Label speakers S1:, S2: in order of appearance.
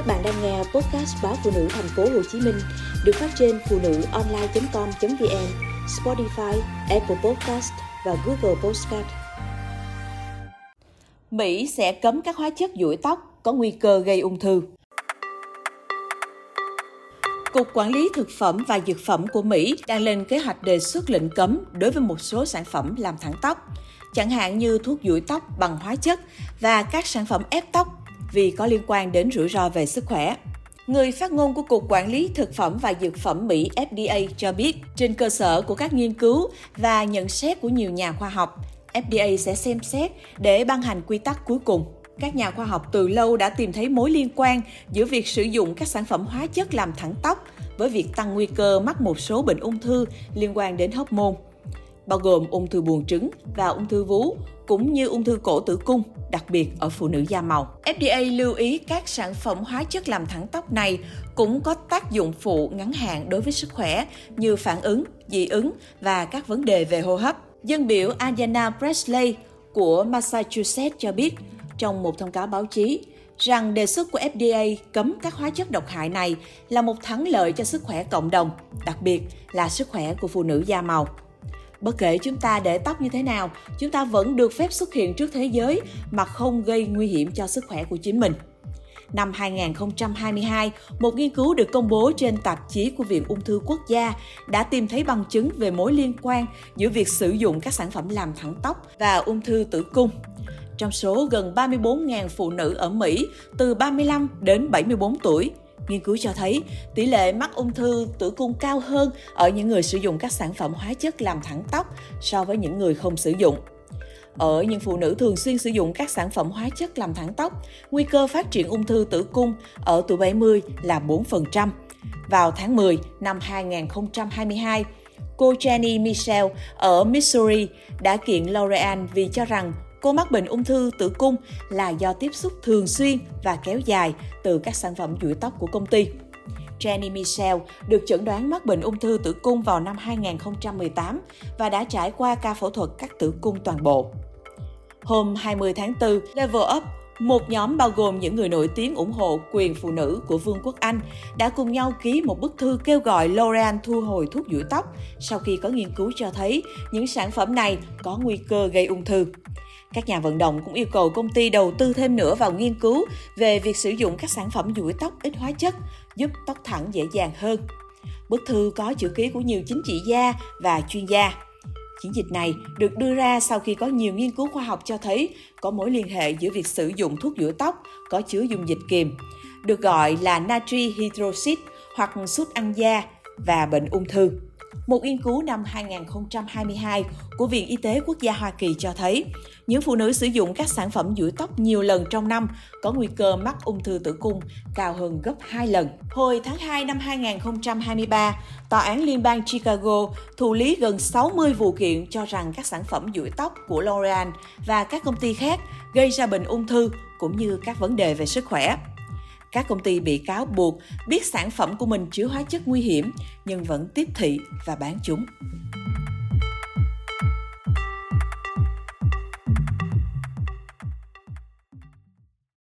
S1: Các bạn đang nghe podcast báo phụ nữ thành phố Hồ Chí Minh được phát trên phụ nữ online.com.vn, Spotify, Apple Podcast và Google Podcast. Mỹ sẽ cấm các hóa chất duỗi tóc có nguy cơ gây ung thư. Cục Quản lý Thực phẩm và Dược phẩm của Mỹ đang lên kế hoạch đề xuất lệnh cấm đối với một số sản phẩm làm thẳng tóc, chẳng hạn như thuốc duỗi tóc bằng hóa chất và các sản phẩm ép tóc vì có liên quan đến rủi ro về sức khỏe. Người phát ngôn của Cục Quản lý Thực phẩm và Dược phẩm Mỹ FDA cho biết, trên cơ sở của các nghiên cứu và nhận xét của nhiều nhà khoa học, FDA sẽ xem xét để ban hành quy tắc cuối cùng. Các nhà khoa học từ lâu đã tìm thấy mối liên quan giữa việc sử dụng các sản phẩm hóa chất làm thẳng tóc với việc tăng nguy cơ mắc một số bệnh ung thư liên quan đến hormone, bao gồm ung thư buồng trứng và ung thư vú, cũng như ung thư cổ tử cung, đặc biệt ở phụ nữ da màu. FDA lưu ý các sản phẩm hóa chất làm thẳng tóc này cũng có tác dụng phụ ngắn hạn đối với sức khỏe như phản ứng, dị ứng và các vấn đề về hô hấp. Dân biểu Ayanna Presley của Massachusetts cho biết trong một thông cáo báo chí rằng đề xuất của FDA cấm các hóa chất độc hại này là một thắng lợi cho sức khỏe cộng đồng, đặc biệt là sức khỏe của phụ nữ da màu. Bất kể chúng ta để tóc như thế nào, chúng ta vẫn được phép xuất hiện trước thế giới mà không gây nguy hiểm cho sức khỏe của chính mình. Năm 2022, một nghiên cứu được công bố trên tạp chí của Viện Ung thư Quốc gia đã tìm thấy bằng chứng về mối liên quan giữa việc sử dụng các sản phẩm làm thẳng tóc và ung thư tử cung. Trong số gần 34.000 phụ nữ ở Mỹ từ 35 đến 74 tuổi, Nghiên cứu cho thấy tỷ lệ mắc ung thư tử cung cao hơn ở những người sử dụng các sản phẩm hóa chất làm thẳng tóc so với những người không sử dụng. Ở những phụ nữ thường xuyên sử dụng các sản phẩm hóa chất làm thẳng tóc, nguy cơ phát triển ung thư tử cung ở tuổi 70 là 4%. Vào tháng 10 năm 2022, cô Jenny Michelle ở Missouri đã kiện L'Oreal vì cho rằng Cô mắc bệnh ung thư tử cung là do tiếp xúc thường xuyên và kéo dài từ các sản phẩm duỗi tóc của công ty. Jenny Michelle được chẩn đoán mắc bệnh ung thư tử cung vào năm 2018 và đã trải qua ca phẫu thuật cắt tử cung toàn bộ. Hôm 20 tháng 4, Level Up, một nhóm bao gồm những người nổi tiếng ủng hộ quyền phụ nữ của Vương quốc Anh đã cùng nhau ký một bức thư kêu gọi L'Oreal thu hồi thuốc duỗi tóc sau khi có nghiên cứu cho thấy những sản phẩm này có nguy cơ gây ung thư. Các nhà vận động cũng yêu cầu công ty đầu tư thêm nữa vào nghiên cứu về việc sử dụng các sản phẩm duỗi tóc ít hóa chất, giúp tóc thẳng dễ dàng hơn. Bức thư có chữ ký của nhiều chính trị gia và chuyên gia. Chiến dịch này được đưa ra sau khi có nhiều nghiên cứu khoa học cho thấy có mối liên hệ giữa việc sử dụng thuốc dưỡng tóc có chứa dung dịch kiềm, được gọi là natri hydroxide hoặc sút ăn da và bệnh ung thư. Một nghiên cứu năm 2022 của Viện Y tế Quốc gia Hoa Kỳ cho thấy, những phụ nữ sử dụng các sản phẩm duỗi tóc nhiều lần trong năm có nguy cơ mắc ung thư tử cung cao hơn gấp 2 lần. Hồi tháng 2 năm 2023, Tòa án Liên bang Chicago thụ lý gần 60 vụ kiện cho rằng các sản phẩm duỗi tóc của L'Oreal và các công ty khác gây ra bệnh ung thư cũng như các vấn đề về sức khỏe. Các công ty bị cáo buộc biết sản phẩm của mình chứa hóa chất nguy hiểm nhưng vẫn tiếp thị và bán chúng.